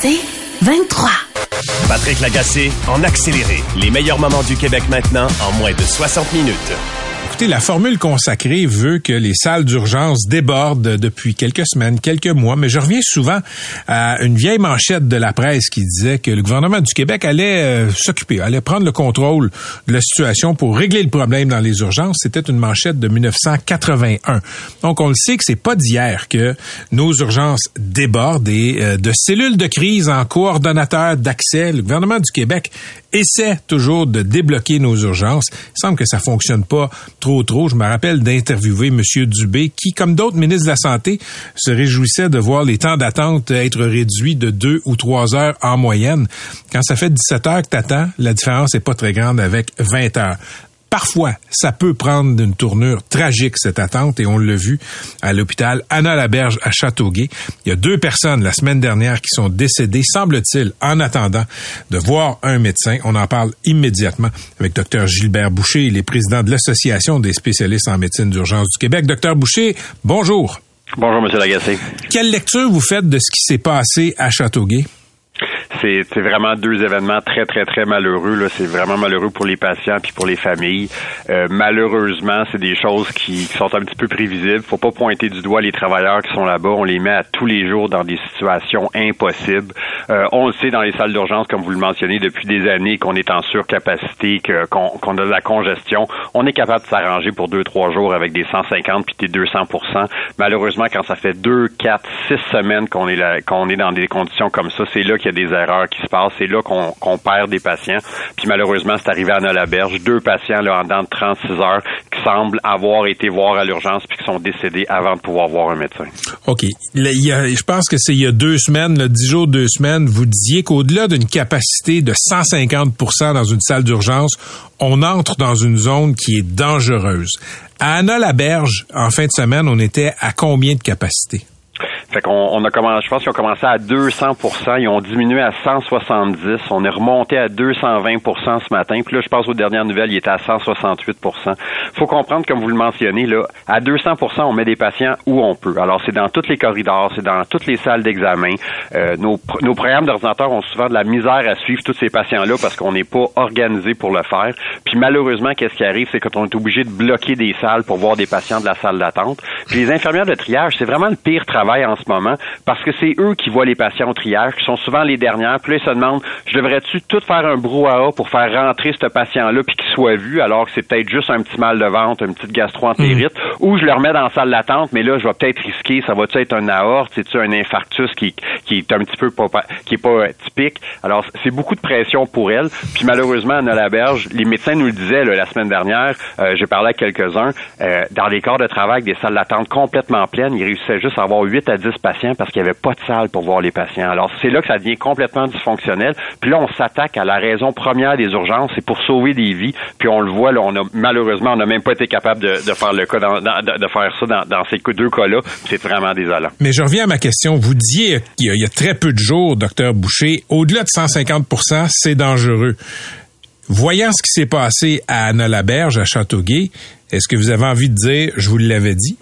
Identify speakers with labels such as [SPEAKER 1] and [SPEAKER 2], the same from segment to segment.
[SPEAKER 1] C'est 23.
[SPEAKER 2] Patrick Lagacé en accéléré. Les meilleurs moments du Québec maintenant en moins de 60 minutes.
[SPEAKER 3] La formule consacrée veut que les salles d'urgence débordent depuis quelques semaines, quelques mois, mais je reviens souvent à une vieille manchette de la presse qui disait que le gouvernement du Québec allait euh, s'occuper, allait prendre le contrôle de la situation pour régler le problème dans les urgences. C'était une manchette de 1981. Donc, on le sait que c'est pas d'hier que nos urgences débordent et euh, de cellules de crise en coordonnateur d'accès, le gouvernement du Québec essaie toujours de débloquer nos urgences. Il semble que ça fonctionne pas trop trop. Je me rappelle d'interviewer M. Dubé, qui, comme d'autres ministres de la Santé, se réjouissait de voir les temps d'attente être réduits de deux ou trois heures en moyenne. Quand ça fait 17 heures que t'attends, la différence est pas très grande avec 20 heures. Parfois, ça peut prendre une tournure tragique, cette attente, et on l'a vu à l'hôpital Anna-Laberge à Châteauguay. Il y a deux personnes la semaine dernière qui sont décédées, semble-t-il, en attendant de voir un médecin. On en parle immédiatement avec Dr Gilbert Boucher, il est président de l'Association des spécialistes en médecine d'urgence du Québec. Docteur Boucher, bonjour.
[SPEAKER 4] Bonjour, Monsieur Lagacé.
[SPEAKER 3] Quelle lecture vous faites de ce qui s'est passé à Châteauguay?
[SPEAKER 4] C'est vraiment deux événements très, très, très malheureux. C'est vraiment malheureux pour les patients puis pour les familles. Euh, malheureusement, c'est des choses qui, sont un petit peu prévisibles. Faut pas pointer du doigt les travailleurs qui sont là-bas. On les met à tous les jours dans des situations impossibles. Euh, on le sait dans les salles d'urgence, comme vous le mentionnez, depuis des années, qu'on est en surcapacité, qu'on a de la congestion. On est capable de s'arranger pour deux, trois jours avec des 150 puis des 200% Malheureusement, quand ça fait deux, quatre, six semaines qu'on est là, qu'on est dans des conditions comme ça, c'est là qu'il y a des qui se passe. C'est là qu'on perd des patients. Puis malheureusement, c'est arrivé à Nolaberge. Deux patients là, en dedans de 36 heures qui semblent avoir été voir à l'urgence puis qui sont décédés avant de pouvoir voir un médecin.
[SPEAKER 3] OK. je pense que c'est il y a deux semaines, là, dix jours, deux semaines, vous disiez qu'au-delà d'une capacité de 150% dans une salle d'urgence, on entre dans une zone qui est dangereuse. À Anna-Laberge, en fin de semaine, on était à combien de capacité?
[SPEAKER 4] Fait qu'on on a commencé, je pense qu'ils ont commencé à 200% ils ont diminué à 170, on est remonté à 220% ce matin, puis là, je pense aux dernières nouvelles, il était à 168% Faut comprendre, comme vous le mentionnez, là, à 200% on met des patients où on peut. Alors, c'est dans tous les corridors, c'est dans toutes les salles d'examen. Euh, nos, nos programmes d'ordinateur ont souvent de la misère à suivre tous ces patients-là parce qu'on n'est pas organisé pour le faire. Puis malheureusement, qu'est-ce qui arrive, c'est qu'on est obligé de bloquer des salles pour voir des patients de la salle d'attente. Puis les infirmières de triage, c'est vraiment le pire travail en ce moment parce que c'est eux qui voient les patients au triage, qui sont souvent les dernières. Puis là, ils se demandent, je devrais-tu tout faire un brouhaha pour faire rentrer ce patient-là puis qu'il soit vu alors que c'est peut-être juste un petit mal de ventre, une petite gastroentérite, mm. ou je le remets dans la salle d'attente, mais là, je vais peut-être risquer, ça va-tu être un aorte, c'est-tu un infarctus qui, qui est un petit peu pas, qui est pas euh, typique? Alors, c'est beaucoup de pression pour elle. Puis malheureusement, à la berge, les médecins nous le disaient la semaine dernière, euh, j'ai parlé à quelques-uns, euh, dans les corps de travail, des salles d'attente complètement pleines, ils réussissaient juste à avoir 8 à 10 patients parce qu'il n'y avait pas de salle pour voir les patients. Alors, c'est là que ça devient complètement dysfonctionnel. Puis là, on s'attaque à la raison première des urgences, c'est pour sauver des vies. Puis on le voit, là, on a, malheureusement, on n'a même pas été capable de, faire le cas de, faire ça dans, ces deux cas-là. C'est vraiment désolant.
[SPEAKER 3] Mais je reviens à ma question. Vous disiez qu'il y, a très peu de jours, docteur Boucher, au-delà de 150% c'est dangereux. Voyant ce qui s'est passé à Anna-Laberge, à Châteauguay, est-ce que vous avez envie de dire, je vous l'avais dit?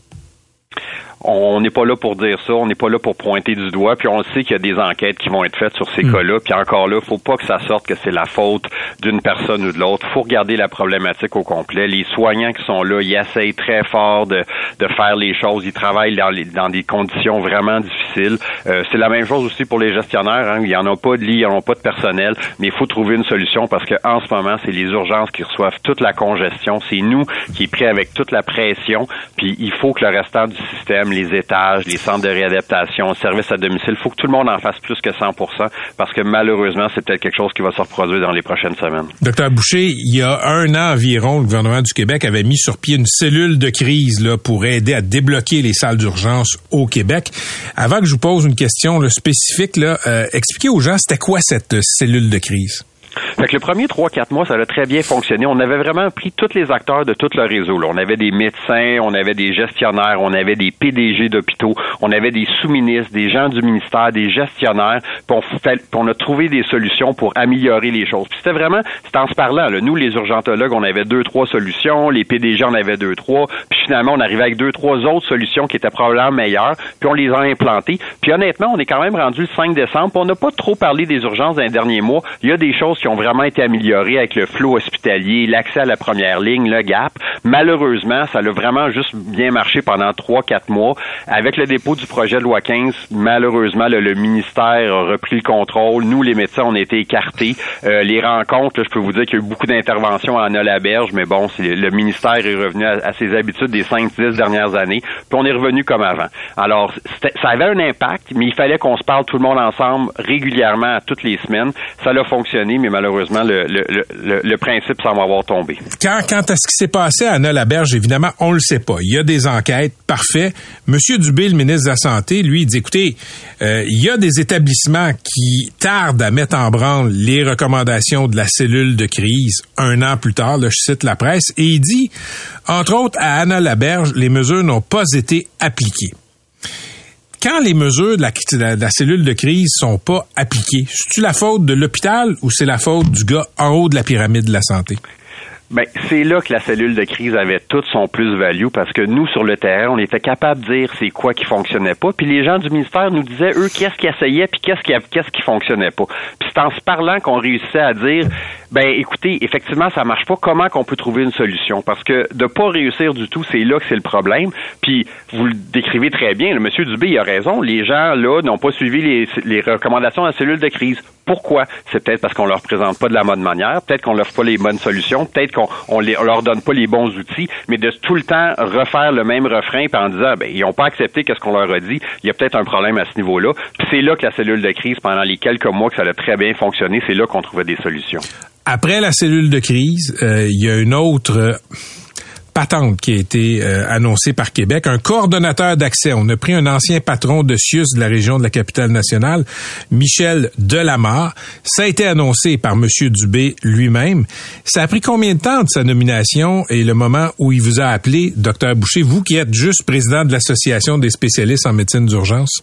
[SPEAKER 4] On n'est pas là pour dire ça, on n'est pas là pour pointer du doigt, puis on sait qu'il y a des enquêtes qui vont être faites sur ces hmm. cas-là, puis encore là, faut pas que ça sorte que c'est la faute d'une personne ou de l'autre. faut regarder la problématique au complet. Les soignants qui sont là, ils essayent très fort de, de faire les choses, ils travaillent dans, dans des conditions vraiment difficiles. Euh, c'est la même chose aussi pour les gestionnaires, hein. il y en a pas de lit, il y en a pas de personnel, mais il faut trouver une solution parce que en ce moment, c'est les urgences qui reçoivent toute la congestion, c'est nous qui est pris avec toute la pression, puis il faut que le restant du système les étages, les centres de réadaptation, le service à domicile. Il faut que tout le monde en fasse plus que 100 parce que malheureusement, c'est peut-être quelque chose qui va se reproduire dans les prochaines semaines.
[SPEAKER 3] Docteur Boucher, il y a un an environ, le gouvernement du Québec avait mis sur pied une cellule de crise pour aider à débloquer les salles d'urgence au Québec. Avant que je vous pose une question spécifique, euh, expliquez aux gens, c'était quoi cette cellule de crise?
[SPEAKER 4] Fait que le premier trois, quatre mois, ça a très bien fonctionné. On avait vraiment pris tous les acteurs de tout le réseau. Là. On avait des médecins, on avait des gestionnaires, on avait des PDG d'hôpitaux, on avait des sous-ministres, des gens du ministère, des gestionnaires, puis on, a trouvé des solutions pour améliorer les choses. Puis c'était vraiment, c'était en se parlant. Là. Nous, les urgentologues, on avait deux, trois solutions, les PDG en avaient deux, trois, puis finalement, on arrivait avec deux, trois autres solutions qui étaient probablement meilleures, puis on les a implantées. Puis honnêtement, on est quand même rendu le 5 décembre, on n'a pas trop parlé des urgences dans les derniers mois. Il y a des choses ont vraiment été améliorées avec le flot hospitalier, l'accès à la première ligne, le gap. Malheureusement, ça a vraiment juste bien marché pendant trois, quatre mois. Avec le dépôt du projet de loi 15, malheureusement, le, ministère a repris le contrôle. Nous, les médecins, on a été écartés. Euh, les rencontres, je peux vous dire qu'il y a eu beaucoup d'interventions à Anna-Laberge, mais bon, le ministère est revenu à, ses habitudes des cinq, dix dernières années, puis on est revenu comme avant. Alors, ça avait un impact, mais il fallait qu'on se parle tout le monde ensemble régulièrement, toutes les semaines. Ça a fonctionné, mais malheureusement, le, principe semble avoir tombé.
[SPEAKER 3] Quand, quant à ce qui s'est passé à Anna Laberge, évidemment, on le sait pas. Il y a des enquêtes, parfait. Monsieur Dubé, le ministre de la Santé, lui, il dit, écoutez, euh, il y a des établissements qui tardent à mettre en branle les recommandations de la cellule de crise un an plus tard, là, je cite la presse, et il dit, entre autres, à Anna Laberge, les mesures n'ont pas été appliquées quand les mesures de la, cellule de crise sont pas appliquées, c'est-tu la faute de l'hôpital ou c'est la faute du gars en haut de la pyramide de la santé?
[SPEAKER 4] Ben, c'est là que la cellule de crise avait toute son plus-value parce que nous, sur le terrain, on était capable de dire c'est quoi qui fonctionnait pas. Puis les gens du ministère nous disaient, eux, qu'est-ce qui essayait puis qu'est-ce qui, qu'est-ce qui fonctionnait pas. Puis c'est en se parlant qu'on réussissait à dire, ben, écoutez, effectivement, ça marche pas. Comment qu'on peut trouver une solution? Parce que de pas réussir du tout, c'est là que c'est le problème. Puis vous le décrivez très bien. Le monsieur Dubé, il a raison. Les gens, là, n'ont pas suivi les, recommandations de la cellule de crise. Pourquoi? C'est peut-être parce qu'on leur présente pas de la bonne manière, peut-être qu'on leur pas les bonnes solutions, peut-être qu'on on, leur donne pas les bons outils, mais de tout le temps refaire le même refrain en disant ben ils n'ont pas accepté qu'est-ce qu'on leur a dit, il y a peut-être un problème à ce niveau-là. Puis c'est là que la cellule de crise pendant les quelques mois que ça a très bien fonctionné, c'est là qu'on trouvait des solutions.
[SPEAKER 3] Après la cellule de crise, euh, il y a une autre patente qui a été euh, annoncée par Québec, un coordonnateur d'accès. On a pris un ancien patron de CIUS de la région de la capitale nationale, Michel Delamarre. Ça a été annoncé par M. Dubé lui-même. Ça a pris combien de temps de sa nomination et le moment où il vous a appelé, docteur Boucher, vous qui êtes juste président de l'Association des spécialistes en médecine d'urgence?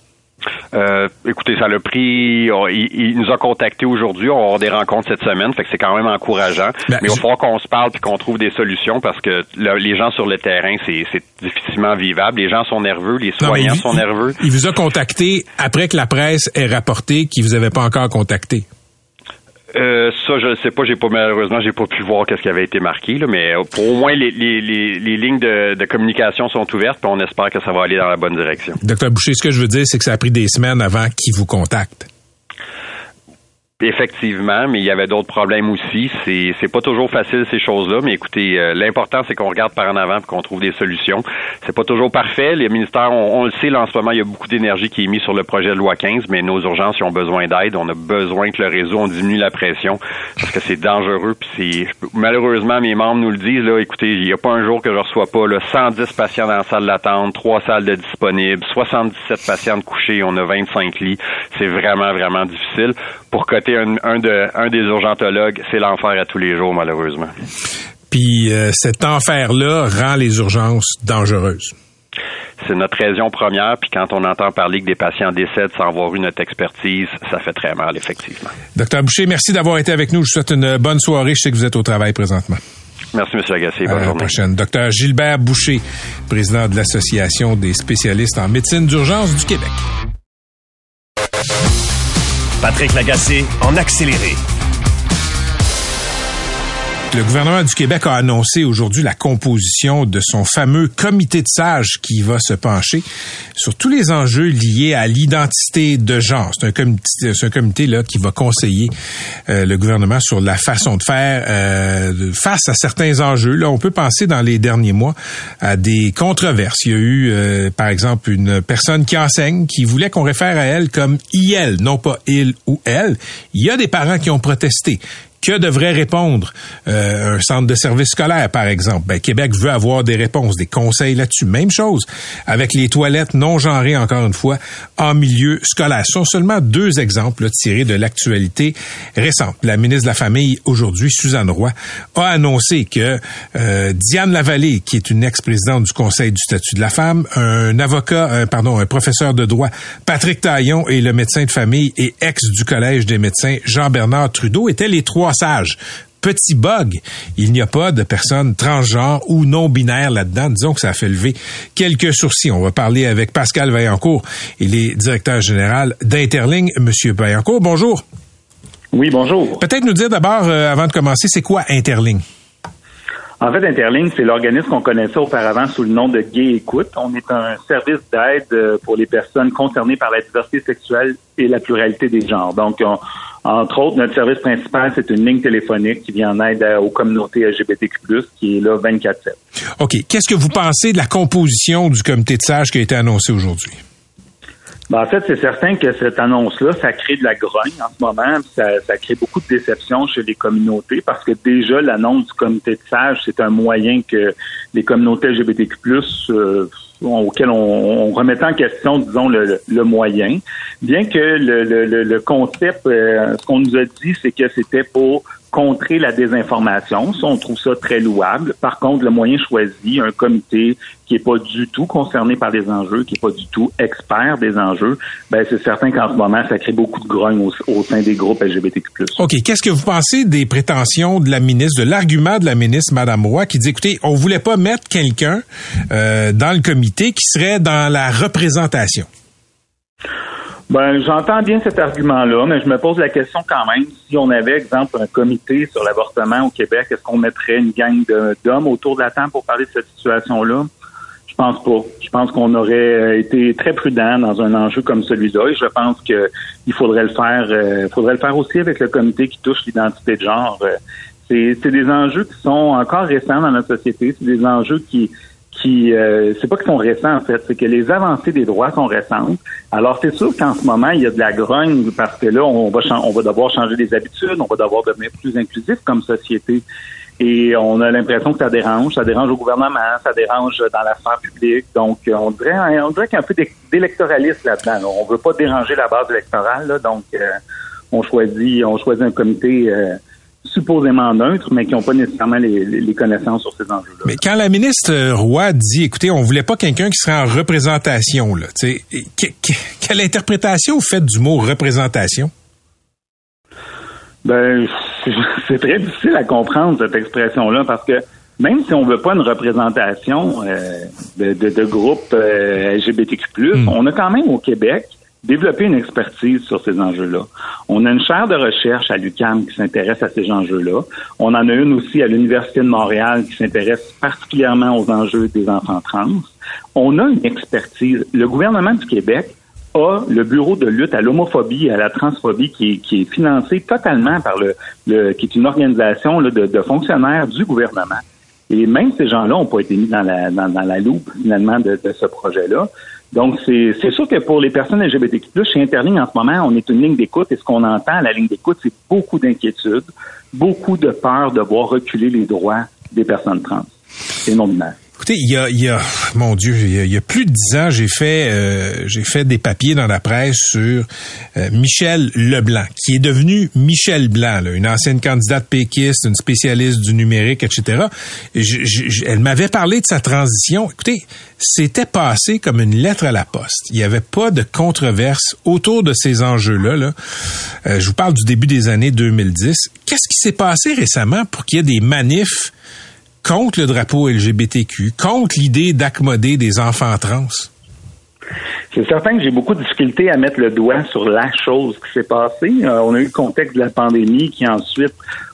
[SPEAKER 4] Euh, écoutez, ça l'a pris. il, nous a contactés aujourd'hui. On va avoir des rencontres cette semaine, fait que c'est quand même encourageant. Ben, Mais il va falloir qu'on se parle puis qu'on trouve des solutions parce que les gens sur le terrain, c'est difficilement vivable. Les gens sont nerveux, les soignants sont nerveux.
[SPEAKER 3] Il vous a contacté après que la presse ait rapporté qu'il vous avait pas encore contacté.
[SPEAKER 4] Euh, ça, je ne sais pas. J'ai pas malheureusement, j'ai pas pu voir qu'est-ce qui avait été marqué, là, mais euh, pour au moins les, lignes de, de, communication sont ouvertes, puis on espère que ça va aller dans la bonne direction.
[SPEAKER 3] Docteur Boucher, ce que je veux dire, c'est que ça a pris des semaines avant qu'il vous contacte.
[SPEAKER 4] Effectivement, mais il y avait d'autres problèmes aussi. C'est c'est pas toujours facile ces choses-là, mais écoutez, euh, l'important c'est qu'on regarde par en avant et qu'on trouve des solutions. C'est pas toujours parfait. Les ministères, on, le sait, là, en ce moment, il y a beaucoup d'énergie qui est mise sur le projet de loi 15, mais nos urgences ils ont besoin d'aide. On a besoin que le réseau on diminue la pression parce que c'est dangereux. Puis c'est malheureusement mes membres nous le disent là. Écoutez, il y a pas un jour que je reçois pas là 110 patients dans la salle d'attente, trois salles de disponibles, 77 patients de couchés, on a 25 lits. C'est vraiment vraiment difficile. Pour côté un, des urgentologues, c'est l'enfer à tous les jours, malheureusement.
[SPEAKER 3] Puis euh, cet enfer-là rend les urgences dangereuses.
[SPEAKER 4] C'est notre raison première, puis quand on entend parler que des patients décèdent sans avoir eu notre expertise, ça fait très mal, effectivement.
[SPEAKER 3] Docteur Boucher, merci d'avoir été avec nous. Je vous souhaite une bonne soirée. Je sais que vous êtes au travail présentement.
[SPEAKER 4] Merci, M. Agassiz. Bonne à
[SPEAKER 3] la prochaine. Docteur Gilbert Boucher, président de l'Association des spécialistes en médecine d'urgence du Québec.
[SPEAKER 2] Patrick Lagacé en accéléré.
[SPEAKER 3] Le gouvernement du Québec a annoncé aujourd'hui la composition de son fameux comité de sages qui va se pencher sur tous les enjeux liés à l'identité de genre. C'est un comité, là qui va conseiller euh, le gouvernement sur la façon de faire euh, face à certains enjeux. Là, on peut penser dans les derniers mois à des controverses. Il y a eu, euh, par exemple, une personne qui enseigne qui voulait qu'on réfère à elle comme IL, non pas il ou elle. Il y a des parents qui ont protesté Que devrait répondre euh, un centre de service scolaire, par exemple? Ben, Québec veut avoir des réponses, des conseils là-dessus. Même chose avec les toilettes non genrées, encore une fois, en milieu scolaire. Ce sont seulement deux exemples tirés de l'actualité récente. La ministre de la Famille, aujourd'hui, Suzanne Roy, a annoncé que euh, Diane Lavallée, qui est une ex-présidente du Conseil du statut de la femme, un avocat, un, pardon, un professeur de droit, Patrick Taillon, et le médecin de famille et ex du Collège des médecins, Jean-Bernard Trudeau, étaient les trois petit bug. Il n'y a pas de personnes transgenres ou non binaires là-dedans. Disons que ça a fait lever quelques sourcils. On va parler avec Pascal Vaillancourt. Il est directeur général d'Interling. Monsieur Vaillancourt, bonjour.
[SPEAKER 1] Oui, bonjour.
[SPEAKER 3] Peut-être nous dire d'abord, euh, avant de commencer, c'est quoi Interling?
[SPEAKER 1] En fait, Interling, c'est l'organisme qu'on connaissait auparavant sous le nom de Gay Écoute. On est un service d'aide euh, pour les personnes concernées par la diversité sexuelle et la pluralité des genres. Donc, entre autres, notre service principal, c'est une ligne téléphonique qui vient en aide aux communautés LGBTQ+, qui est là 24-7.
[SPEAKER 3] OK. Qu'est-ce que vous pensez de la composition du comité de sages qui a été annoncé aujourd'hui?
[SPEAKER 1] Ben, en fait, c'est certain que cette annonce-là, ça crée de la grogne en ce moment. Ça, ça crée beaucoup de déception chez les communautés parce que déjà, l'annonce du comité de sages, c'est un moyen que les communautés LGBTQ+, euh, auquel on, on, remettait en question, disons, le, le moyen. Bien que le, le, le concept, euh, ce qu'on nous a dit, c'est que c'était pour contrer la désinformation. Ça, on trouve ça très louable. Par contre, le moyen choisi, un comité qui est pas du tout concerné par les enjeux, qui est pas du tout expert des enjeux, ben c'est certain qu'en ce moment, ça crée beaucoup de grogne au, sein des groupes LGBTQ+.
[SPEAKER 3] OK. Qu'est-ce que vous pensez des prétentions de la ministre, de l'argument de la ministre, Madame Roy, qui dit, écoutez, on voulait pas mettre quelqu'un euh, dans le comité qui serait dans la représentation?
[SPEAKER 1] Ben, j'entends bien cet argument-là, mais je me pose la question quand même. Si on avait, exemple, un comité sur l'avortement au Québec, est-ce qu'on mettrait une gang d'hommes autour de la table pour parler de cette situation-là? Je pense pas. Je pense qu'on aurait euh, été très prudent dans un enjeu comme celui-là et je pense qu'il faudrait le faire. Euh, faudrait le faire aussi avec le comité qui touche l'identité de genre. Euh, c'est des enjeux qui sont encore récents dans notre société. C'est des enjeux qui qui euh, c'est pas qu'ils sont récents en fait, c'est que les avancées des droits sont récentes. Alors c'est sûr qu'en ce moment il y a de la grogne parce que là on va on va devoir changer des habitudes, on va devoir devenir plus inclusif comme société. Et on a l'impression que ça dérange, ça dérange au gouvernement, ça dérange dans la sphère publique. Donc on dirait on dirait qu'il y a un peu d'électoralisme là-dedans. On veut pas déranger la base électorale, donc euh, on choisit on choisit un comité euh, supposément neutres, mais qui n'ont pas nécessairement les, connaissances sur ces enjeux-là.
[SPEAKER 3] Mais quand la ministre Roy dit, écoutez, on voulait pas quelqu'un qui serait en représentation, là, quelle interprétation vous faites du mot représentation?
[SPEAKER 1] Ben, c'est très difficile à comprendre cette expression-là parce que même si on veut pas une représentation euh, de, de, groupes euh, LGBTQ+, hmm. on a quand même au Québec développer une expertise sur ces enjeux-là. On a une chaire de recherche à l'UCAM qui s'intéresse à ces enjeux-là. On en a une aussi à l'Université de Montréal qui s'intéresse particulièrement aux enjeux des enfants trans. On a une expertise. Le gouvernement du Québec a le bureau de lutte à l'homophobie et à la transphobie qui est, financé totalement par le, qui est une organisation de, fonctionnaires du gouvernement. Et même ces gens-là n'ont pas été mis dans la, dans, la loupe, finalement, de ce projet-là. Donc, c'est sûr que pour les personnes LGBTQ+, chez Interling, en ce moment, on est une ligne d'écoute et ce qu'on entend à la ligne d'écoute, c'est beaucoup d'inquiétude, beaucoup de peur de voir reculer les droits des personnes trans et non-binaires.
[SPEAKER 3] Il y a, mon Dieu, il y a, plus de dix ans, j'ai fait, euh, j'ai fait des papiers dans la presse sur euh, Michel Leblanc, qui est devenu Michel Blanc, là, une ancienne candidate péquiste, une spécialiste du numérique, etc. elle m'avait parlé de sa transition. Écoutez, c'était passé comme une lettre à la poste. Il n'y avait pas de controverse autour de ces enjeux-là. Là. Euh, je vous parle du début des années 2010. Qu'est-ce qui s'est passé récemment pour qu'il y ait des manifs contre le drapeau LGBTQ, contre l'idée d'accommoder des enfants trans?
[SPEAKER 1] C'est certain que j'ai beaucoup de difficultés à mettre le doigt sur la chose qui s'est passée. Euh, on a eu le contexte de la pandémie qui ensuite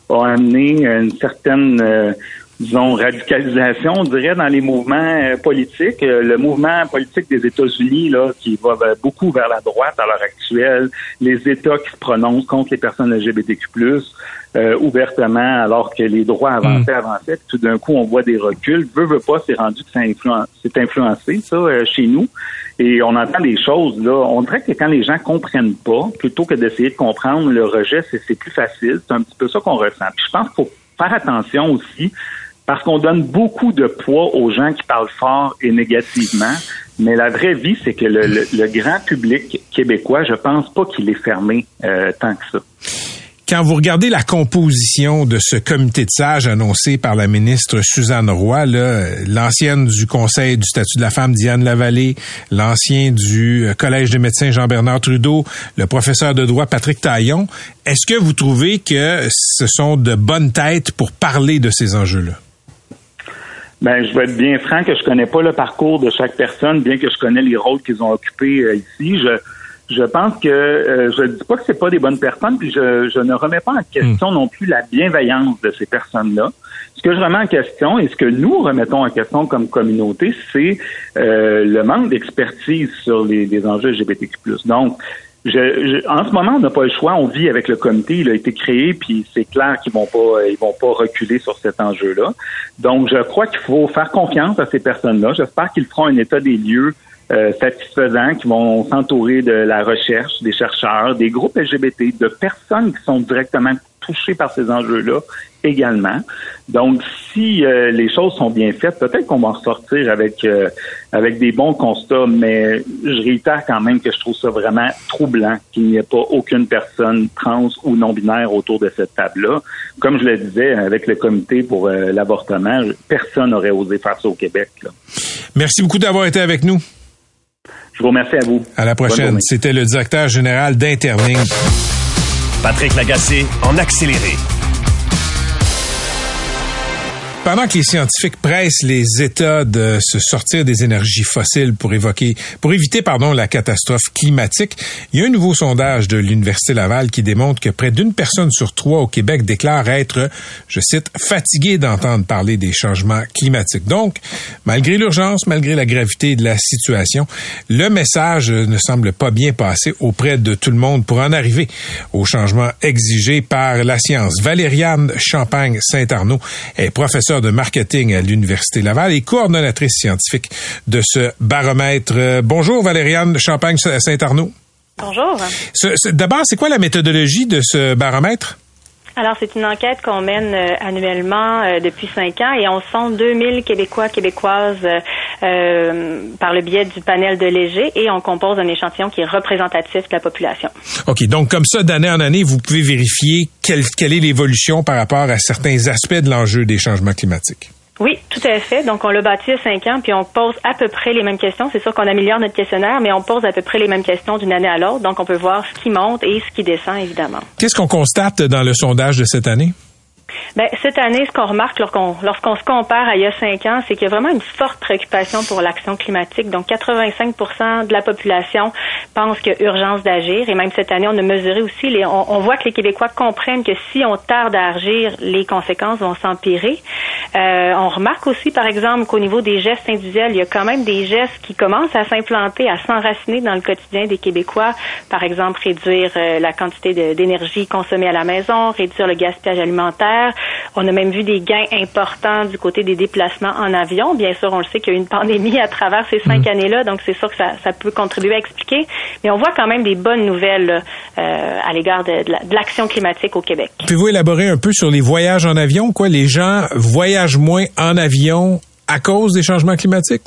[SPEAKER 1] a amené une certaine, euh, disons, radicalisation, on dirait, dans les mouvements euh, politiques. Le mouvement politique des États-Unis, là, qui va beaucoup vers la droite à l'heure actuelle, les États qui se prononcent contre les personnes LGBTQ+, euh, ouvertement, alors que les droits avançaient, mm. avançaient, tout d'un coup, on voit des reculs. Veut, veut pas, c'est rendu que c'est influencé, ça, chez nous. Et on entend des choses, là. On dirait que quand les gens comprennent pas, plutôt que d'essayer de comprendre le rejet, c'est plus facile. C'est un petit peu ça qu'on ressent. Puis je pense qu'il faut faire attention aussi parce qu'on donne beaucoup de poids aux gens qui parlent fort et négativement. Mais la vraie vie, c'est que le, grand public québécois, je pense pas qu'il est fermé euh, tant que ça.
[SPEAKER 3] Quand vous regardez la composition de ce comité de sages annoncé par la ministre Suzanne Roy, l'ancienne du Conseil du statut de la femme Diane Lavallée, l'ancien du euh, Collège des médecins Jean-Bernard Trudeau, le professeur de droit Patrick Taillon, est-ce que vous trouvez que ce sont de bonnes têtes pour parler de ces enjeux-là?
[SPEAKER 1] Ben, je vais être bien franc que je connais pas le parcours de chaque personne, bien que je connais les rôles qu'ils ont occupés euh, ici. Je, je pense que euh, je ne dis pas que c'est pas des bonnes personnes, puis je, je ne remets pas en question non plus la bienveillance de ces personnes-là. Ce que je remets en question et ce que nous remettons en question comme communauté, c'est euh, le manque d'expertise sur les, les enjeux LGBTQ+. Donc, je, en ce moment, on n'a pas le choix. On vit avec le comité. Il a été créé, puis c'est clair qu'ils vont pas, ils vont pas reculer sur cet enjeu-là. Donc, je crois qu'il faut faire confiance à ces personnes-là. J'espère qu'ils feront un état des lieux euh, satisfaisant, qui vont s'entourer de la recherche, des chercheurs, des groupes LGBT, de personnes qui sont directement touchées par ces enjeux-là également. Donc, si euh, les choses sont bien faites, peut-être qu'on va en sortir avec euh, avec des bons constats, mais je réitère quand même que je trouve ça vraiment troublant qu'il n'y ait pas aucune personne trans ou non-binaire autour de cette table-là. Comme je le disais, avec le comité pour euh, l'avortement, personne n'aurait osé faire ça au Québec.
[SPEAKER 3] Merci beaucoup d'avoir été avec nous.
[SPEAKER 1] Je vous remercie à vous.
[SPEAKER 3] À la prochaine. C'était le directeur général d'Interning.
[SPEAKER 2] Patrick Lagacé en accéléré.
[SPEAKER 3] Pendant que les scientifiques pressent les États de se sortir des énergies fossiles pour évoquer, pour éviter, pardon, la catastrophe climatique, il y a un nouveau sondage de l'Université Laval qui démontre que près d'une personne sur trois au Québec déclare être, je cite, fatigué d'entendre parler des changements climatiques. Donc, malgré l'urgence, malgré la gravité de la situation, le message ne semble pas bien passer auprès de tout le monde pour en arriver au changement exigé par la science. Valériane Champagne-Saint-Arnaud est professeure de marketing à l'Université Laval et coordonnatrice scientifique de ce baromètre. Euh, bonjour Valériane Champagne-Saint-Arnaud.
[SPEAKER 5] Bonjour.
[SPEAKER 3] D'abord, c'est quoi la méthodologie de ce baromètre?
[SPEAKER 5] Alors, c'est une enquête qu'on mène euh, annuellement euh, depuis cinq ans et on sonde 2000 Québécois, Québécoises euh, par le biais du panel de Léger et on compose un échantillon qui est représentatif de la population.
[SPEAKER 3] OK. Donc, comme ça, d'année en année, vous pouvez vérifier quelle, quelle est l'évolution par rapport à certains aspects de l'enjeu des changements climatiques.
[SPEAKER 5] Oui, tout à fait. Donc, on l'a bâti à cinq ans, puis on pose à peu près les mêmes questions. C'est sûr qu'on améliore notre questionnaire, mais on pose à peu près les mêmes questions d'une année à l'autre. Donc, on peut voir ce qui monte et ce qui descend, évidemment.
[SPEAKER 3] Qu'est-ce qu'on constate dans le sondage de cette année?
[SPEAKER 5] Ben, cette année, ce qu'on remarque lorsqu'on lorsqu'on se compare à il y a cinq ans, c'est qu'il y a vraiment une forte préoccupation pour l'action climatique. Donc, 85% de la population pense qu'il y a urgence d'agir. Et même cette année, on a mesuré aussi, on, voit que les Québécois comprennent que si on tarde à agir, les conséquences vont s'empirer. Euh, on remarque aussi, par exemple, qu'au niveau des gestes individuels, il y a quand même des gestes qui commencent à s'implanter, à s'enraciner dans le quotidien des Québécois. Par exemple, réduire euh, la quantité d'énergie consommée à la maison, réduire le gaspillage alimentaire. On a même vu des gains importants du côté des déplacements en avion. Bien sûr, on le sait qu'il y a eu une pandémie à travers ces cinq mm. années-là, donc c'est sûr que ça, ça, peut contribuer à expliquer. Mais on voit quand même des bonnes nouvelles euh, à l'égard de, de l'action climatique au Québec.
[SPEAKER 3] Pouvez-vous élaborer un peu sur les voyages en avion? Quoi, les gens voyagent moins en avion à cause des changements climatiques?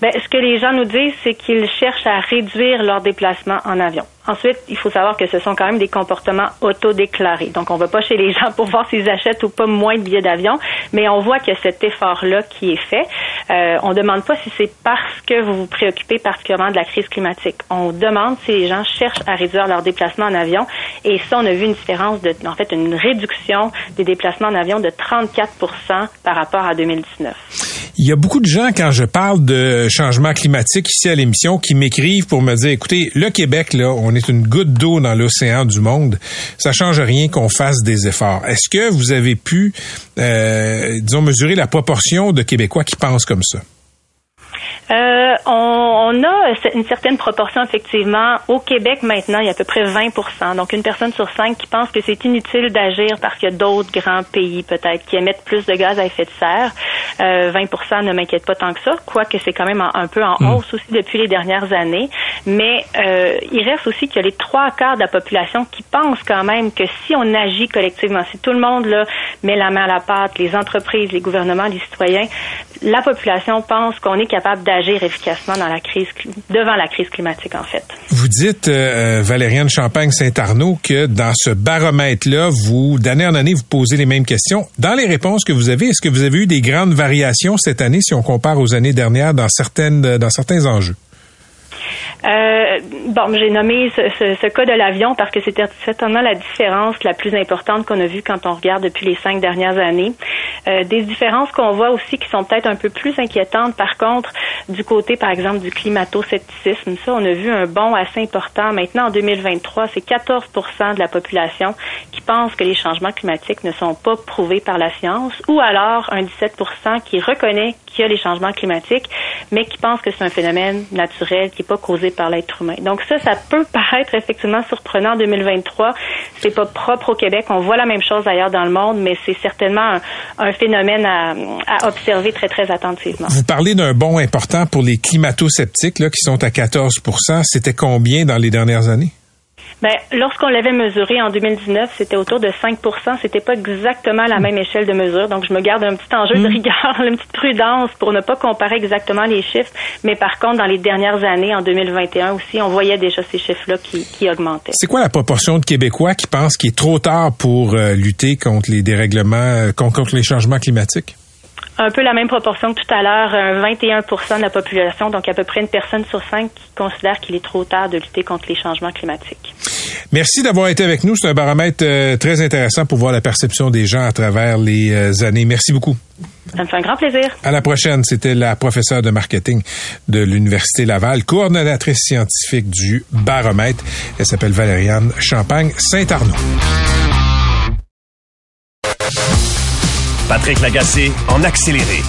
[SPEAKER 5] Ben, ce que les gens nous disent, c'est qu'ils cherchent à réduire leurs déplacements en avion. Ensuite, il faut savoir que ce sont quand même des comportements autodéclarés. Donc, on ne va pas chez les gens pour voir s'ils achètent ou pas moins de billets d'avion, mais on voit que cet effort-là qui est fait, euh, on ne demande pas si c'est parce que vous vous préoccupez particulièrement de la crise climatique. On demande si les gens cherchent à réduire leurs déplacements en avion. Et ça, on a vu une différence de, en fait, une réduction des déplacements en avion de 34% par rapport à 2019.
[SPEAKER 3] Il y a beaucoup de gens, quand je parle de changement climatique ici à l'émission, qui m'écrivent pour me dire, écoutez, le Québec, là, on est une goutte d'eau dans l'océan du monde. Ça change rien qu'on fasse des efforts. Est-ce que vous avez pu, euh, disons, mesurer la proportion de Québécois qui pensent comme ça?
[SPEAKER 5] Euh, on, on, a une certaine proportion, effectivement. Au Québec, maintenant, il y a à peu près 20% donc une personne sur cinq qui pense que c'est inutile d'agir parce qu'il y a d'autres grands pays, peut-être, qui émettent plus de gaz à effet de serre. Euh, 20% ne m'inquiète pas tant que ça, quoique c'est quand même un peu en hmm. hausse aussi depuis les dernières années. Mais euh, il reste aussi qu'il y a les trois quarts de la population qui pensent quand même que si on agit collectivement, si tout le monde là, met la main à la pâte, les entreprises, les gouvernements, les citoyens, la population pense qu'on est capable d'agir agir efficacement dans la crise, devant la crise climatique, en fait.
[SPEAKER 3] Vous dites, euh, Valériane Champagne-Saint-Arnaud, que dans ce baromètre-là, vous, d'année en année, vous posez les mêmes questions. Dans les réponses que vous avez, est-ce que vous avez eu des grandes variations cette année si on compare aux années dernières dans certaines, dans certains enjeux?
[SPEAKER 5] Euh, bon, j'ai nommé ce, cas de l'avion parce que c'était certainement la différence la plus importante qu'on a vue quand on regarde depuis les cinq dernières années. Euh, des différences qu'on voit aussi qui sont peut-être un peu plus inquiétantes, par contre, du côté, par exemple, du climato-scepticisme. Ça, on a vu un bond assez important. Maintenant, en 2023, c'est 14% de la population qui pense que les changements climatiques ne sont pas prouvés par la science, ou alors un 17% qui reconnaît qu'il y a les changements climatiques, mais qui pense que c'est un phénomène naturel qui n'est pas causé par l'être humain. Donc ça, ça peut paraître effectivement surprenant en 2023. C'est pas propre au Québec. On voit la même chose ailleurs dans le monde, mais c'est certainement un, phénomène à, à, observer très, très attentivement.
[SPEAKER 3] Vous parlez d'un bond important pour les climato-sceptiques là, qui sont à 14% C'était combien dans les dernières années?
[SPEAKER 5] Ben, lorsqu'on l'avait mesuré en 2019, c'était autour de 5% C'était pas exactement la même échelle de mesure. Donc, je me garde un petit enjeu de hmm. rigueur, une petite prudence pour ne pas comparer exactement les chiffres. Mais par contre, dans les dernières années, en 2021 aussi, on voyait déjà ces chiffres-là qui, qui augmentaient.
[SPEAKER 3] C'est quoi la proportion de Québécois qui pensent qu'il est trop tard pour euh, lutter contre les dérèglements, euh, contre les changements climatiques?
[SPEAKER 5] Un peu la même proportion que tout à l'heure, 21 de la population, donc à peu près une personne sur cinq qui considère qu'il est trop tard de lutter contre les changements climatiques.
[SPEAKER 3] Merci d'avoir été avec nous. C'est un baromètre euh, très intéressant pour voir la perception des gens à travers les euh, années. Merci beaucoup.
[SPEAKER 5] Ça me fait un grand plaisir.
[SPEAKER 3] À la prochaine. C'était la professeure de marketing de l'Université Laval, coordonnatrice scientifique du baromètre. Elle s'appelle Valériane Champagne-Saint-Arnaud.
[SPEAKER 2] Patrick Lagacé en accéléré.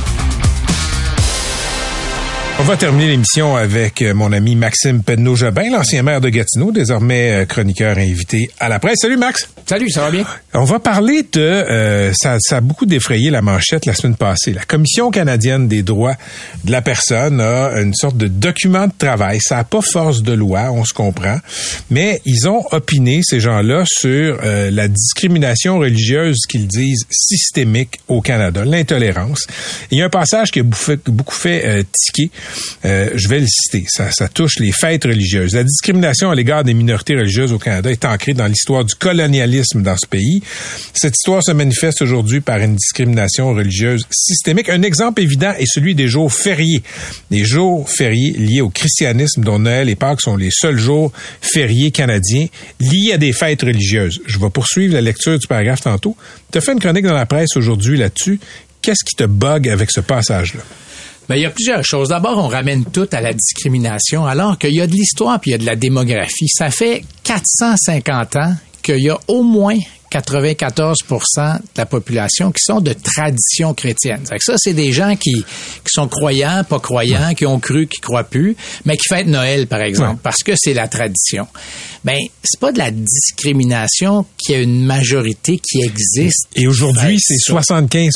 [SPEAKER 3] On va terminer l'émission avec euh, mon ami Maxime Pedneau-Jobin, l'ancien maire de Gatineau, désormais euh, chroniqueur invité à la presse. Salut Max.
[SPEAKER 6] Salut, ça va bien?
[SPEAKER 3] On va parler de... Euh, ça, ça, a beaucoup défrayé la manchette la semaine passée. La Commission canadienne des droits de la personne a une sorte de document de travail. Ça n'a pas force de loi, on se comprend. Mais ils ont opiné, ces gens-là, sur la discrimination religieuse qu'ils disent systémique au Canada, l'intolérance. Il y a un passage qui a beaucoup fait tiquer euh, je vais le citer. Ça, ça touche les fêtes religieuses. La discrimination à l'égard des minorités religieuses au Canada est ancrée dans l'histoire du colonialisme dans ce pays. Cette histoire se manifeste aujourd'hui par une discrimination religieuse systémique. Un exemple évident est celui des jours fériés. Les jours fériés liés au christianisme dont Noël et Pâques sont les seuls jours fériés canadiens liés à des fêtes religieuses. Je vais poursuivre la lecture du paragraphe tantôt. Tu as fait une chronique dans la presse aujourd'hui là-dessus. Qu'est-ce qui te bug avec ce passage-là?
[SPEAKER 6] Ben, il y a plusieurs choses. D'abord, on ramène tout à la discrimination, alors qu'il y a de l'histoire puis il y a de la démographie. Ça fait 450 ans qu'il y a au moins 94% de la population qui sont de tradition chrétienne. Ça, c'est des gens qui, qui sont croyants, pas croyants, qui ont cru, qui croient plus, mais qui fêtent Noël, par exemple, parce que c'est la tradition. Ben, c'est pas de la discrimination qui a une majorité qui existe.
[SPEAKER 3] Et aujourd'hui, c'est 75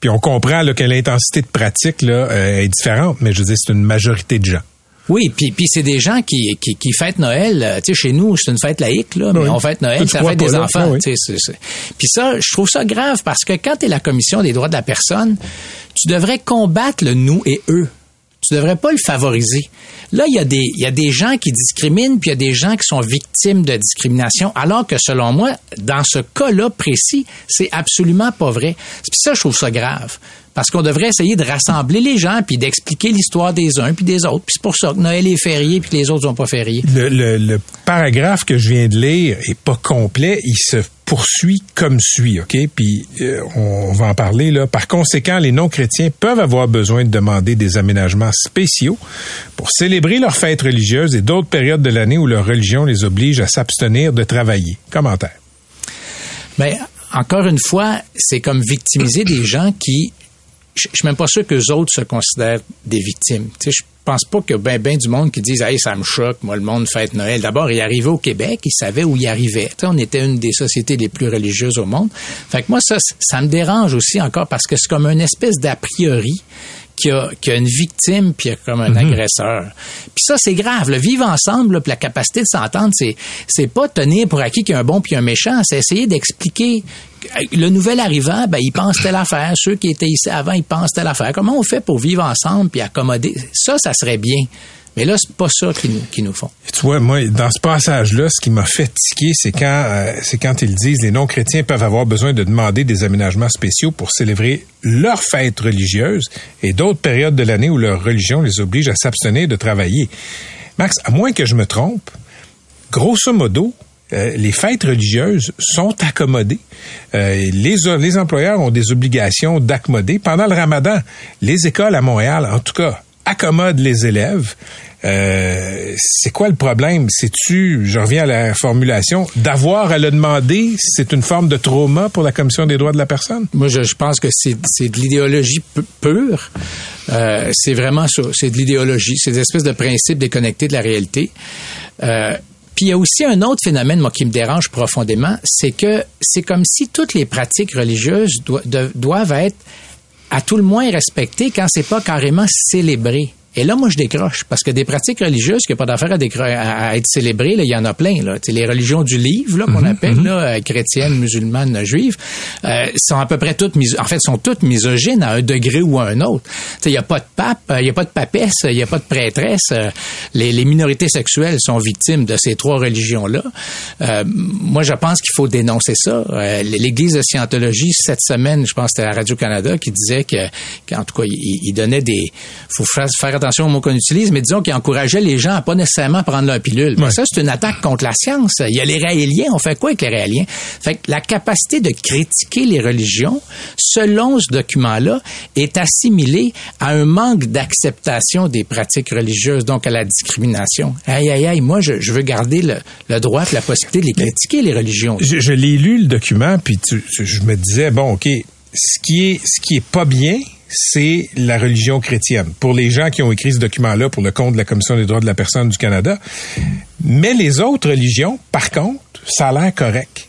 [SPEAKER 3] puis on comprend là, que l'intensité de pratique là, euh, est différente, mais je veux dire, c'est une majorité de gens.
[SPEAKER 6] Oui, puis, puis c'est des gens qui, qui, qui fêtent Noël. Euh, tu sais, chez nous, c'est une fête laïque, là, mais on fête Noël, ça fête des enfants. Tu sais, Puis ça, je trouve ça grave parce que quand tu es la Commission des droits de la personne, tu devrais combattre le nous et eux. Tu devrais pas le favoriser. Là, il y a des, gens qui discriminent, puis il y a des gens qui sont victimes de discrimination, alors que selon moi, dans ce cas-là précis, c'est absolument pas vrai. C'est ça, je trouve ça grave. Parce qu'on devrait essayer de rassembler les gens puis d'expliquer l'histoire des uns puis des autres. Puis c'est pour ça que Noël est férié puis que les autres sont pas fériés.
[SPEAKER 3] Le, le, le paragraphe que je viens de lire est pas complet. Il se poursuit comme suit, OK? Puis euh, on va en parler là. Par conséquent, les non-chrétiens peuvent avoir besoin de demander des aménagements spéciaux pour célébrer leurs fêtes religieuses et d'autres périodes de l'année où leur religion les oblige à s'abstenir de travailler. Commentaire.
[SPEAKER 6] Mais encore une fois, c'est comme victimiser des gens qui je suis même pas sûr que les autres se considèrent des victimes. Tu sais, je pense pas que ben ben du monde qui disent hey ça me choque moi le monde fête Noël. D'abord il arrivait au Québec, il savait où il arrivait. Tu sais, on était une des sociétés les plus religieuses au monde. Fait que moi ça ça me dérange aussi encore parce que c'est comme une espèce d'a priori qu'il y, a, une victime puis il y a comme un mhm. agresseur. Puis ça c'est grave. Le vivre ensemble, puis la capacité de s'entendre, c'est c'est pas tenir pour acquis qu'il y a un bon puis un méchant, c'est essayer d'expliquer le nouvel arrivant, ben, il pense telle affaire. Ceux qui étaient ici avant, ils pensent telle affaire. Comment on fait pour vivre ensemble puis accommoder? Ça, ça serait bien. Mais là, c'est pas ça qu'ils nous, qui nous font.
[SPEAKER 3] Tu vois, moi, dans ce passage-là, ce qui m'a fait tiquer, c'est quand, euh, c'est quand ils disent les non-chrétiens peuvent avoir besoin de demander des aménagements spéciaux pour célébrer leurs fêtes religieuses et d'autres périodes de l'année où leur religion les oblige à s'abstenir de travailler. Max, à moins que je me trompe, grosso modo, euh, les fêtes religieuses sont accommodées. Euh, les, les employeurs ont des obligations d'accommoder. Pendant le ramadan, les écoles à Montréal, en tout cas, accommodent les élèves. Euh, c'est quoi le problème? C'est-tu, je reviens à la formulation, d'avoir à le demander, c'est une forme de trauma pour la Commission des droits de la personne?
[SPEAKER 6] Moi, je, pense que c'est de l'idéologie pure. c'est vraiment ça. C'est de l'idéologie. C'est des espèces de principes déconnectés de la réalité. Euh, puis il y a aussi un autre phénomène, moi, qui me dérange profondément, c'est que c'est comme si toutes les pratiques religieuses doivent être à tout le moins respectées quand c'est pas carrément célébré. Et là, moi, je décroche parce que des pratiques religieuses qui n'ont pas d'affaire à, être célébrées, là, il y en a plein. Là. les religions du livre, là, qu'on mhm, appelle mhm. là, euh, chrétiennes, musulmanes, juives, euh, sont à peu près toutes, en fait, sont toutes misogynes à un degré ou à un autre. Il n'y a pas de pape, euh, il n'y a pas de papesse, il n'y a pas de prêtresse. Les, les, minorités sexuelles sont victimes de ces trois religions-là. moi, je pense qu'il faut dénoncer ça. L'Église de Scientologie, cette semaine, je pense que c'était à Radio-Canada, qui disait que, qu'en tout cas, il, il donnait des... faut faire attention au mot qu'on utilise, mais disons qu'il encourageait les gens à pas nécessairement prendre leur pilule. Mais ça, c'est une attaque contre la science. Il y a les rééliens. On fait quoi avec les rééliens? Fait que la capacité de critiquer les religions, selon ce document-là, est assimilée à un manque d'acceptation des pratiques religieuses, donc à la discrimination. Aïe, aïe, aïe, moi, je, veux garder le, droit, la possibilité de les critiquer, les religions.
[SPEAKER 3] Je, l'ai lu, le document, puis je me disais, bon, OK, ce qui est, ce qui est pas bien, c'est la religion chrétienne. Pour les gens qui ont écrit ce document-là pour le compte de la Commission des droits de la personne du Canada. Mais les autres religions, par contre, ça a l'air correct.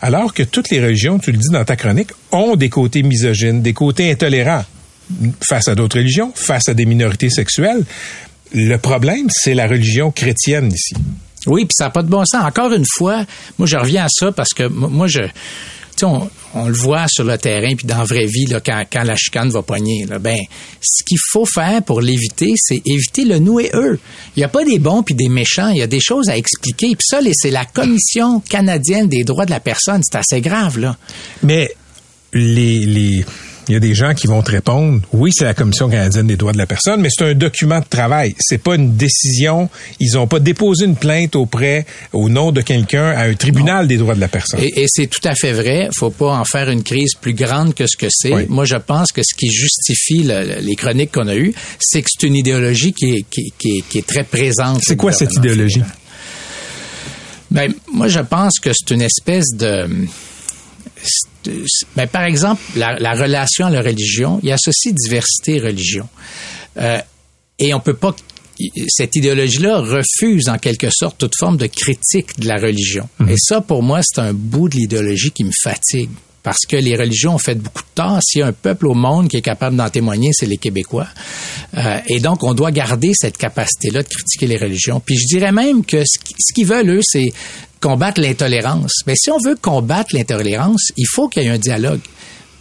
[SPEAKER 3] Alors que toutes les religions, tu le dis dans ta chronique, ont des côtés misogynes, des côtés intolérants face à d'autres religions, face à des minorités sexuelles. Le problème, c'est la religion chrétienne ici.
[SPEAKER 6] Oui, puis ça n'a pas de bon sens. Encore une fois, moi je reviens à ça parce que moi je on, le voit sur le terrain, puis dans la vraie vie, là, quand, la chicane va poigner. Là, ben, ce qu'il faut faire pour l'éviter, c'est éviter le nous et eux. Il n'y a pas des bons puis des méchants. Il y a des choses à expliquer. Puis ça, c'est la Commission canadienne des droits de la personne. C'est assez grave, là.
[SPEAKER 3] Mais les, les il y a des gens qui vont te répondre, oui, c'est la Commission canadienne des droits de la personne, mais c'est un document de travail. C'est pas une décision. Ils n'ont pas déposé une plainte auprès, au nom de quelqu'un, à un tribunal des droits de la personne.
[SPEAKER 6] Et, c'est tout à fait vrai. Faut pas en faire une crise plus grande que ce que c'est. Moi, je pense que ce qui justifie les chroniques qu'on a eues, c'est que c'est une idéologie qui est, qui, qui est très présente.
[SPEAKER 3] C'est quoi cette idéologie?
[SPEAKER 6] Ben, moi, je pense que c'est une espèce de mais par exemple, la, relation à la religion, il y a ceci diversité et religion. Euh, et on peut pas cette idéologie-là refuse en quelque sorte toute forme de critique de la religion. Mhm. Et ça, pour moi, c'est un bout de l'idéologie qui me fatigue. Parce que les religions ont fait beaucoup de tort. S'il y a un peuple au monde qui est capable d'en témoigner, c'est les Québécois. Euh, et donc, on doit garder cette capacité-là de critiquer les religions. Puis je dirais même que ce qu'ils veulent, eux, c'est combattre l'intolérance. Mais si on veut combattre l'intolérance, il faut qu'il y ait un dialogue.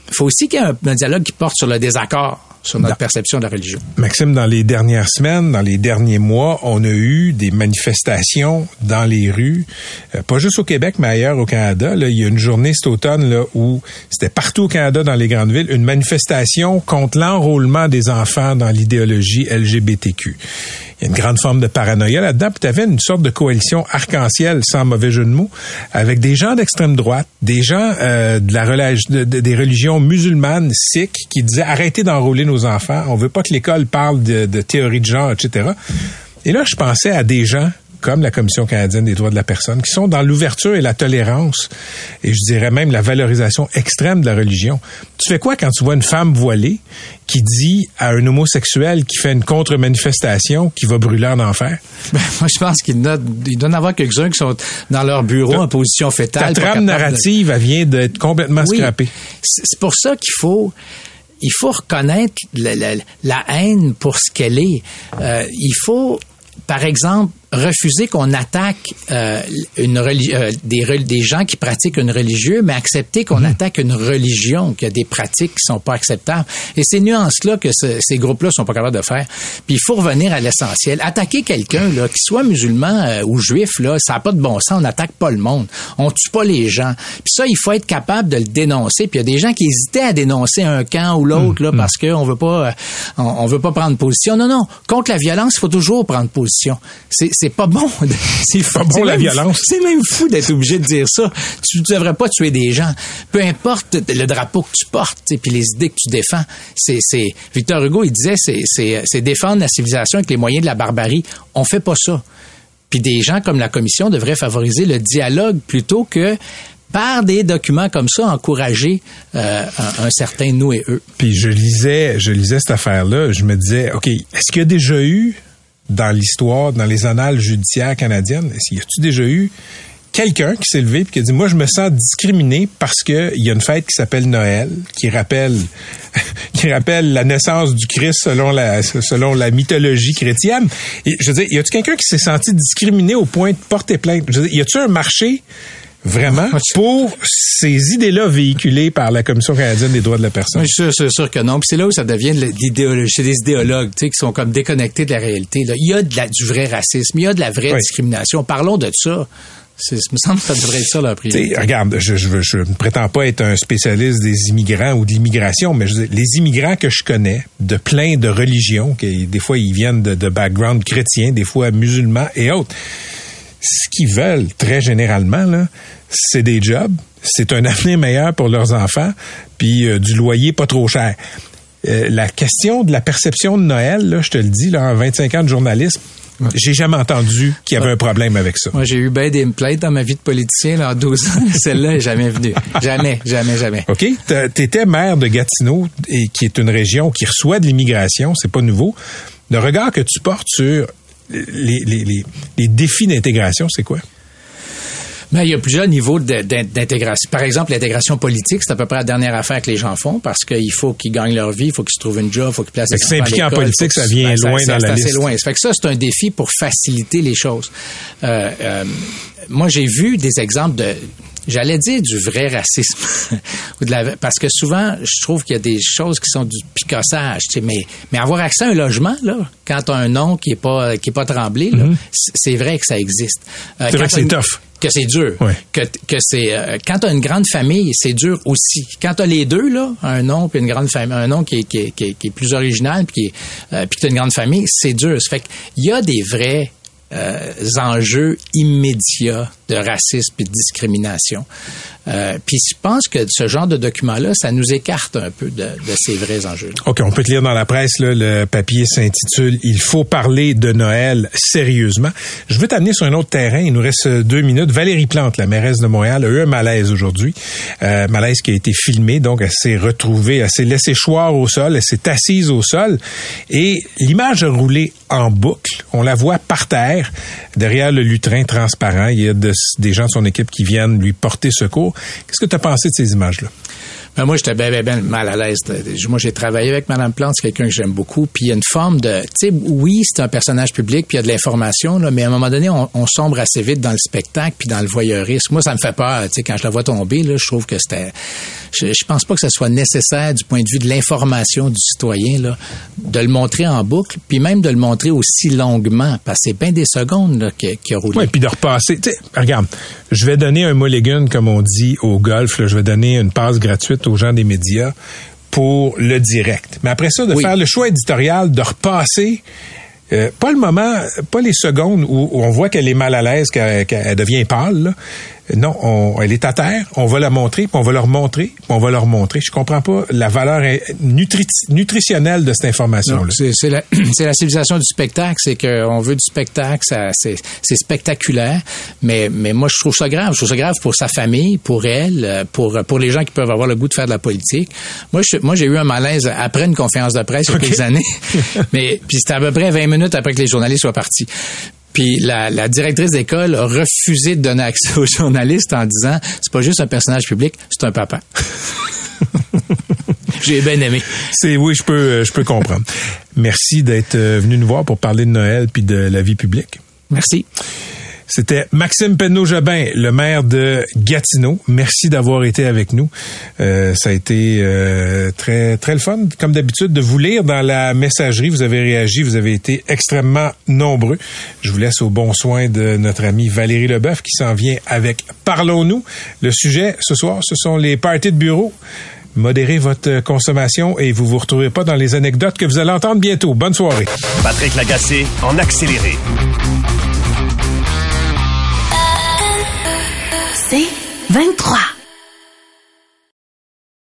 [SPEAKER 6] Il faut aussi qu'il y ait un, dialogue qui porte sur le désaccord. Sur notre perception de la religion.
[SPEAKER 3] Maxime, dans les dernières semaines, dans les derniers mois, on a eu des manifestations dans les rues, euh, pas juste au Québec, mais ailleurs au Canada. Là, il y a une journée cet automne là, où c'était partout au Canada, dans les grandes villes, une manifestation contre l'enrôlement des enfants dans l'idéologie LGBTQ. Il y a une grande forme de paranoïa là-dedans. Puis tu avais une sorte de coalition arc-en-ciel, sans mauvais jeu de mots, avec des gens d'extrême droite, des gens euh, de la relation, des religions musulmanes, sikhs, qui disaient arrêtez d'enrôler nos enfants. On veut pas que l'école parle de, de théorie de genre, etc. Et là, je pensais à des gens comme la Commission canadienne des droits de la personne, qui sont dans l'ouverture et la tolérance, et je dirais même la valorisation extrême de la religion. Tu fais quoi quand tu vois une femme voilée qui dit à un homosexuel qui fait une contre-manifestation qui va brûler en enfer?
[SPEAKER 6] Ben, moi, je pense qu'il doit, en avoir quelques-uns qui sont dans leur bureau en position fétale.
[SPEAKER 3] Ta trame narrative, elle vient d'être complètement
[SPEAKER 6] oui,
[SPEAKER 3] scrappée.
[SPEAKER 6] C'est pour ça qu'il faut il faut reconnaître la, haine pour ce qu'elle est. Euh, il faut, par exemple, refuser qu'on attaque euh, une euh, des, des gens qui pratiquent une religion, mais accepter qu'on mmh. attaque une religion, qu'il y a des pratiques qui sont pas acceptables. Et ces nuances-là que ce, ces groupes-là sont pas capables de faire. Puis il faut revenir à l'essentiel. Attaquer quelqu'un, là, qui soit musulman euh, ou juif, là, ça n'a pas de bon sens. On n'attaque pas le monde. On tue pas les gens. Puis ça, il faut être capable de le dénoncer. Puis il y a des gens qui hésitaient à dénoncer un camp ou l'autre, mmh. là, parce qu'on veut pas, on, on, veut pas prendre position. Non, non. Contre la violence, il faut toujours prendre position. C'est c'est pas bon.
[SPEAKER 3] C'est pas bon la violence.
[SPEAKER 6] C'est même fou d'être obligé de dire ça. Tu, devrais pas tuer des gens. Peu importe le drapeau que tu portes, puis les idées que tu défends. C'est, c'est Victor Hugo, il disait, c'est, c'est, c'est défendre la civilisation avec les moyens de la barbarie. On fait pas ça. Puis des gens comme la commission devraient favoriser le dialogue plutôt que par des documents comme ça, encourager euh, un, un, certain nous et eux.
[SPEAKER 3] Puis je lisais, je lisais cette affaire-là, je me disais, ok, est-ce qu'il y a déjà eu dans l'histoire, dans les annales judiciaires canadiennes, y a-tu déjà eu quelqu'un qui s'est levé et qui a dit moi je me sens discriminé parce que il y a une fête qui s'appelle Noël qui rappelle qui rappelle la naissance du Christ selon la selon la mythologie chrétienne? Je veux dire y a-tu quelqu'un qui s'est senti discriminé au point de porter plainte? Je veux dire, y a-tu un marché Vraiment? Pour ces idées-là véhiculées par la Commission canadienne des droits de la personne?
[SPEAKER 6] Je suis sûr, sûr que non. Puis c'est là où ça devient de l'idéologie. C'est des idéologues, tu sais, qui sont comme déconnectés de la réalité. Là. Il y a de la, du vrai racisme. Il y a de la vraie oui. discrimination. Parlons de ça. Il me semble que ça devrait être ça la priorité.
[SPEAKER 3] regarde, je, je, je, ne prétends pas être un spécialiste des immigrants ou de l'immigration, mais je, les immigrants que je connais, de plein de religions, qui, des fois ils viennent de, de background chrétien, des fois musulmans et autres, ce qu'ils veulent très généralement, là, c'est des jobs, c'est un avenir meilleur pour leurs enfants, puis euh, du loyer pas trop cher. Euh, la question de la perception de Noël, là, je te le dis, là, en 25 ans de journalisme. J'ai jamais entendu qu'il y avait un problème avec ça.
[SPEAKER 6] Moi, j'ai eu bien des plaintes dans ma vie de politicien là, en 12 ans. Celle-là n'est jamais venue. Jamais, jamais, jamais.
[SPEAKER 3] OK? Tu étais maire de Gatineau, et qui est une région qui reçoit de l'immigration, c'est pas nouveau. Le regard que tu portes sur les, les, les, les défis d'intégration, c'est quoi?
[SPEAKER 6] Mais il y a plusieurs niveaux d'intégration. Par exemple, l'intégration politique, c'est à peu près la dernière affaire que les gens font parce qu'il faut qu'ils gagnent leur vie, il faut qu'ils se trouvent une job, il faut qu'ils placent
[SPEAKER 3] des S'impliquer en politique, ça vient ben, loin ça, dans la liste.
[SPEAKER 6] loin. Ça fait que ça, c'est un défi pour faciliter les choses. Euh, euh, moi, j'ai vu des exemples de j'allais dire du vrai racisme. parce que souvent, je trouve qu'il y a des choses qui sont du picossage. Tu sais, mais, mais avoir accès à un logement, là, quand tu as un nom qui est pas, qui est pas tremblé, mm -hmm. c'est vrai que ça existe.
[SPEAKER 3] Euh, c'est vrai que c'est tough.
[SPEAKER 6] Que c'est dur.
[SPEAKER 3] Oui.
[SPEAKER 6] Que, que c'est euh, quand tu as une grande famille, c'est dur aussi. Quand tu as les deux, là, un nom puis une grande famille, un nom qui est, qui est, qui est, qui est plus original puis, euh, puis tu as une grande famille, c'est dur. Ça fait qu'il y a des vrais euh, enjeux immédiats de racisme et de discrimination. Euh, puis je pense que ce genre de document-là, ça nous écarte un peu de, de ces vrais enjeux.
[SPEAKER 3] OK, on peut te lire dans la presse, là, le papier s'intitule « Il faut parler de Noël sérieusement ». Je veux t'amener sur un autre terrain, il nous reste deux minutes. Valérie Plante, la mairesse de Montréal, a eu un malaise aujourd'hui. Euh, malaise qui a été filmé, donc elle s'est retrouvée, elle s'est laissée choir au sol, elle s'est assise au sol et l'image a roulé en boucle. On la voit par terre, derrière le lutrin transparent. Il y a de, des gens de son équipe qui viennent lui porter secours. Qu'est-ce que tu as pensé de ces images-là?
[SPEAKER 6] Ben, moi, j'étais bien, bien, bien mal à l'aise. Moi, j'ai travaillé avec Mme Plante, c'est quelqu'un que j'aime beaucoup. Puis il y a une forme de... Tu sais, oui, c'est un personnage public, puis il y a de l'information, mais à un moment donné, on, sombre assez vite dans le spectacle, puis dans le voyeurisme. Moi, ça me fait peur. Tu sais, quand je la vois tomber, là, je trouve que c'était... Je, pense pas que ce soit nécessaire du point de vue de l'information du citoyen, là, de le montrer en boucle, puis même de le montrer aussi longuement, parce c'est bien des secondes qui, qui a roulé.
[SPEAKER 3] Oui, puis de repasser. Tu sais, regarde, je vais donner un mulligan, comme on dit, au golf. Là, je vais donner une passe gratuite aux gens des médias pour le direct. Mais après ça, de faire le choix éditorial, de repasser euh, pas le moment, pas les secondes où, on voit qu'elle est mal à l'aise, qu'elle devient pâle. Là. Non, on, elle est à terre, on va la montrer, puis on va leur montrer, puis on va leur montrer. Je comprends pas la valeur nutritionnelle de cette information-là.
[SPEAKER 6] C'est la, la, civilisation du spectacle, c'est qu'on veut du spectacle, c'est spectaculaire, mais, mais moi je trouve ça grave. Je trouve ça grave pour sa famille, pour elle, pour, pour les gens qui peuvent avoir le goût de faire de la politique. Moi, je, moi j'ai eu un malaise après une conférence de presse il y a quelques années, mais puis c'était à peu près 20 minutes après que les journalistes soient partis. Puis la, directrice d'école a refusé de donner accès aux journalistes en disant c'est pas juste un personnage public, c'est un papa. J'ai bien aimé.
[SPEAKER 3] C'est oui, je peux je peux comprendre. Merci d'être euh, venu nous voir pour parler de Noël puis de la vie publique.
[SPEAKER 6] Merci.
[SPEAKER 3] C'était Maxime Penneau-Jobin, le maire de Gatineau. Merci d'avoir été avec nous. Euh, ça a été euh, très très le fun, comme d'habitude, de vous lire dans la messagerie. Vous avez réagi, vous avez été extrêmement nombreux. Je vous laisse au bon soin de notre amie Valérie Leboeuf qui s'en vient avec Parlons-nous. Le sujet ce soir, ce sont les parties de bureau modérez votre consommation et vous vous retrouvez pas dans les anecdotes que vous allez entendre bientôt. Bonne soirée.
[SPEAKER 2] Patrick Lagacé en accéléré.
[SPEAKER 7] C'est 23.